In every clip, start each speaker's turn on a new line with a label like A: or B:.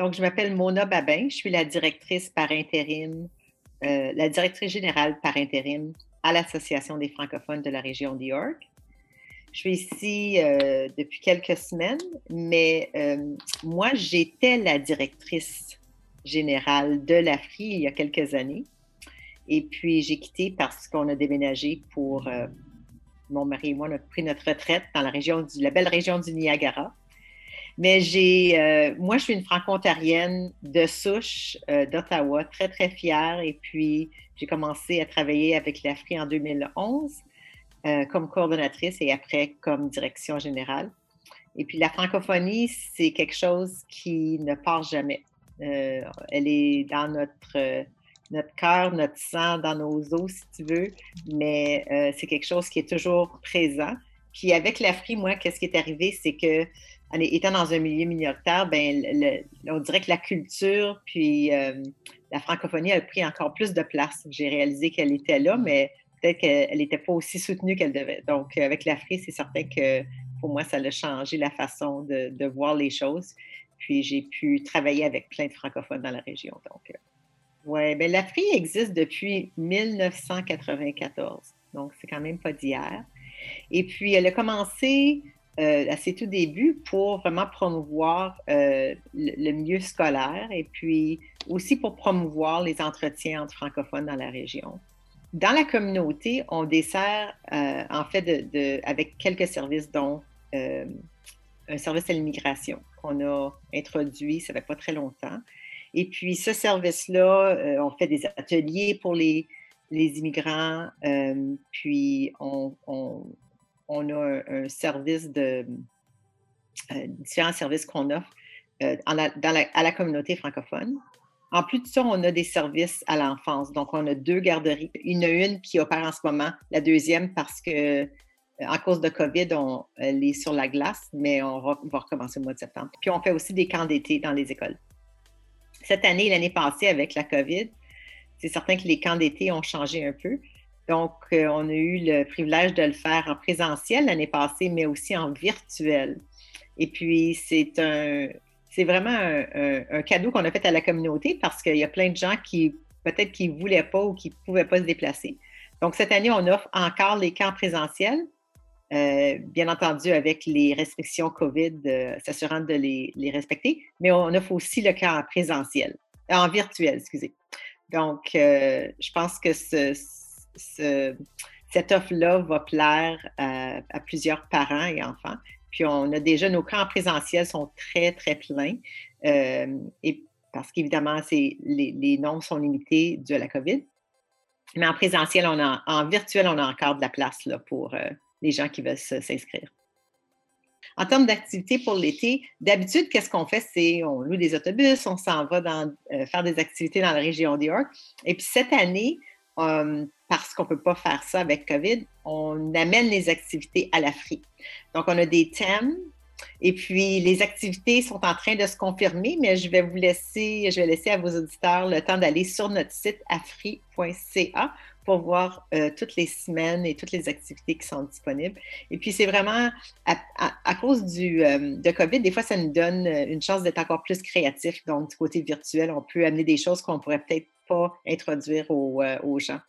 A: Donc, je m'appelle Mona Babin. Je suis la directrice par intérim, euh, la directrice générale par intérim à l'Association des francophones de la région de York. Je suis ici euh, depuis quelques semaines, mais euh, moi, j'étais la directrice générale de l'AFRI il y a quelques années. Et puis, j'ai quitté parce qu'on a déménagé pour, mon mari et moi, on a pris notre retraite dans la région du, la belle région du Niagara. Mais j'ai, moi, je suis une franco-ontarienne de souche d'Ottawa, très, très fière. Et puis, j'ai commencé à travailler avec l'AFRI en 2011 comme coordonnatrice et après comme direction générale. Et puis, la francophonie, c'est quelque chose qui ne part jamais. Euh, elle est dans notre, euh, notre cœur, notre sang, dans nos os, si tu veux, mais euh, c'est quelque chose qui est toujours présent. Puis avec l'Afrique, moi, qu'est-ce qui est arrivé, c'est que étant dans un milieu minoritaire, ben, on dirait que la culture puis la francophonie a pris encore plus de place. J'ai réalisé qu'elle était là, mais peut-être qu'elle n'était pas aussi soutenue qu'elle devait. Donc, avec l'Afrique, c'est certain que pour moi, ça a changé la façon de, voir les choses. Puis j'ai pu travailler avec plein de francophones dans la région. Donc, euh, ouais, bien, l'AFRI existe depuis 1994. Donc, c'est quand même pas d'hier. Et puis, elle a commencé euh, à ses tout débuts pour vraiment promouvoir euh, le, milieu scolaire et puis aussi pour promouvoir les entretiens entre francophones dans la région. Dans la communauté, on dessert en fait avec quelques services, dont un service à l'immigration qu'on a introduit, ça fait pas très longtemps. Et puis, ce service-là, euh, on fait des ateliers pour les, les immigrants, euh, puis on, a un, service de euh, différents services qu'on offre la, à la communauté francophone. En plus de ça, on a des services à l'enfance. Donc, on a deux garderies. Une, une qui opère en ce moment, la deuxième parce que cause de COVID, on, elle est sur la glace, mais on va, recommencer au mois de septembre. Puis on fait aussi des camps d'été dans les écoles. Cette année, l'année passée, avec la COVID, c'est certain que les camps d'été ont changé un peu. Donc, euh, on a eu le privilège de le faire en présentiel l'année passée, mais aussi en virtuel. Et puis, c'est un, vraiment un, cadeau qu'on a fait à la communauté parce qu'il y a plein de gens qui, peut-être, qui ne voulaient pas ou qui ne pouvaient pas se déplacer. Donc, cette année, on offre encore les camps présentiels, euh, bien entendu avec les restrictions COVID, euh, s'assurant de les, respecter, mais on offre aussi le en présentiel, en virtuel, excusez. Donc, euh, je pense que ce, cette offre-là va plaire à, plusieurs parents et enfants. Puis, on a déjà, nos camps en présentiel sont très, très pleins. et parce qu'évidemment, les, les nombres sont limités dû à la COVID. Mais en présentiel, on a, en virtuel, on a encore de la place pour, les gens qui veulent s'inscrire. En termes d'activités pour l'été, d'habitude, qu'est-ce qu'on fait? C'est on loue des autobus, on s'en va euh, faire des activités dans la région de York. Et puis cette année, euh, parce qu'on ne peut pas faire ça avec COVID, on amène les activités à l'Afrique. Donc, on a des thèmes et puis les activités sont en train de se confirmer, mais je vais vous laisser, je vais laisser à vos auditeurs le temps d'aller sur notre site afri.ca pour voir euh, toutes les semaines et toutes les activités qui sont disponibles. Et puis, c'est vraiment à, cause du, euh, de COVID, des fois, ça nous donne euh, une chance d'être encore plus créatif. Donc, du côté virtuel, on peut amener des choses qu'on pourrait peut-être pas introduire aux, gens.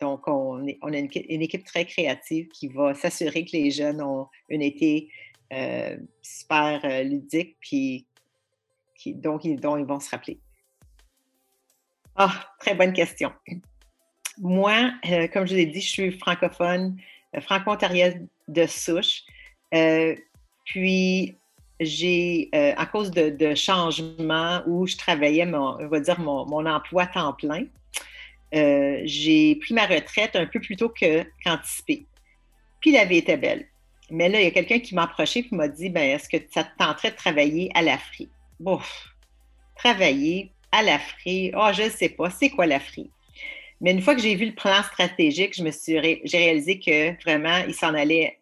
A: Donc, on, est, on a une, équipe très créative qui va s'assurer que les jeunes ont un été super ludique, puis qui, donc, dont ils vont se rappeler. Ah, très bonne question. Moi, euh, comme je l'ai dit, je suis francophone, euh, franco-ontarienne de souche. Euh, puis, j'ai, à cause de, changements où je travaillais, mon, on va dire, mon, emploi temps plein, j'ai pris ma retraite un peu plus tôt qu'anticipé. Puis, la vie était belle. Mais là, il y a quelqu'un qui m'a approché et m'a dit ben, Est-ce que ça te tenterait de travailler à l'Afrique? Bouf, travailler à l'Afrique, oh, je ne sais pas, c'est quoi l'Afrique? Mais une fois que j'ai vu le plan stratégique, je me suis j'ai réalisé que vraiment, il s'en allait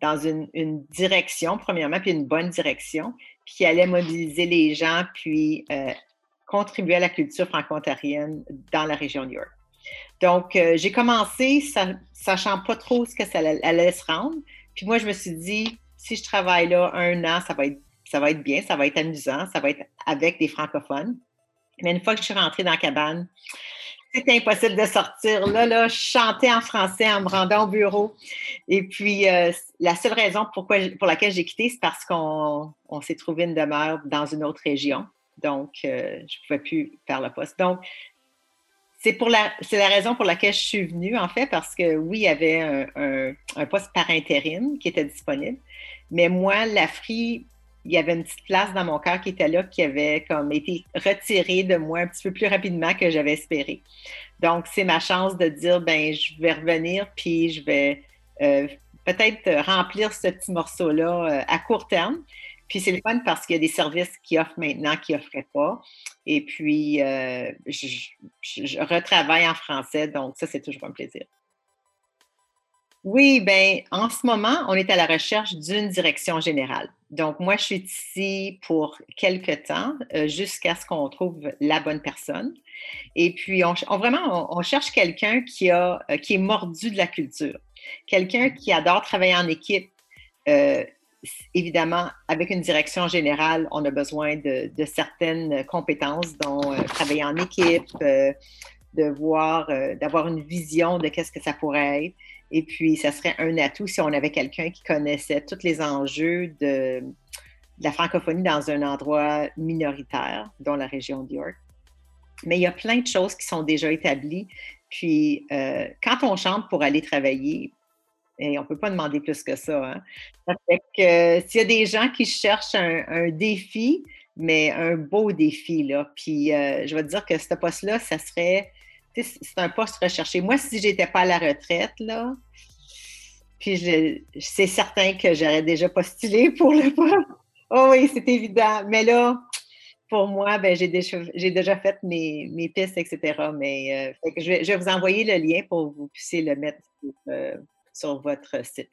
A: dans une, direction, premièrement, puis une bonne direction, puis allait mobiliser les gens, puis euh, contribuer à la culture franco-ontarienne dans la région de York. Donc, euh, j'ai commencé, sachant pas trop ce que ça allait se rendre. Puis moi, je me suis dit, si je travaille là un an, ça va être ça va être bien, ça va être amusant, ça va être avec des francophones. Mais une fois que je suis rentrée dans la cabane, c'était impossible de sortir. Là, là, je chantais en français en me rendant au bureau. Et puis, euh, la seule raison pour laquelle j'ai quitté, c'est parce qu'on s'est trouvé une demeure dans une autre région. Donc, euh, je ne pouvais plus faire le poste. Donc, c'est la, la raison pour laquelle je suis venue, en fait, parce que oui, il y avait un, poste par intérim qui était disponible. Mais moi, l'AFRI, il y avait une petite place dans mon cœur qui était là, qui avait comme été retirée de moi un petit peu plus rapidement que j'avais espéré. Donc, c'est ma chance de dire, ben, je vais revenir, puis je vais euh, peut-être remplir ce petit morceau-là euh, à court terme. Puis c'est le fun parce qu'il y a des services qui offrent maintenant qui n'offraient pas. Et puis, euh, je, retravaille en français, donc ça, c'est toujours un plaisir. Oui, bien, en ce moment, on est à la recherche d'une direction générale. Donc, moi, je suis ici pour quelques temps, euh, jusqu'à ce qu'on trouve la bonne personne. Et puis, on, vraiment, on, cherche quelqu'un qui, a, euh, qui est mordu de la culture, quelqu'un qui adore travailler en équipe, évidemment, avec une direction générale, on a besoin de, certaines compétences, dont euh, travailler en équipe, euh, de voir, euh, d'avoir une vision de qu'est-ce que ça pourrait être. Et puis, ça serait un atout si on avait quelqu'un qui connaissait tous les enjeux de, la francophonie dans un endroit minoritaire, dont la région de York. Mais il y a plein de choses qui sont déjà établies. Puis, quand on chante pour aller travailler, et on ne peut pas demander plus que ça. Hein. Ça fait que euh, s'il y a des gens qui cherchent un, défi, mais un beau défi, là, puis euh, je vais te dire que ce poste-là, ça serait, c'est un poste recherché. Moi, si j'étais pas à la retraite, là, puis c'est certain que j'aurais déjà postulé pour le poste. Oh oui, c'est évident. Mais là, pour moi, ben, j'ai déjà, fait mes, mes, pistes, etc. Mais euh, je, vais, je, vais, vous envoyer le lien pour que vous puissiez le mettre sur votre site.